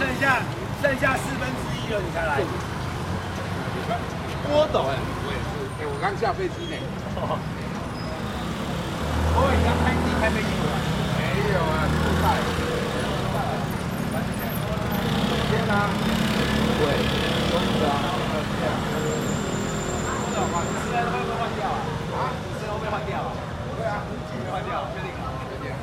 剩下剩下四分之一了，你才来。郭董哎，我也是，哎，我刚下飞机呢。我以为你刚开机开飞机。没有啊，出差。天哪！对，啊。郭董啊，你车会不会换掉啊？啊？你车会不会换掉啊？对啊，会换掉，确定啊？确定。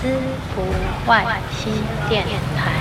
私服外星电台。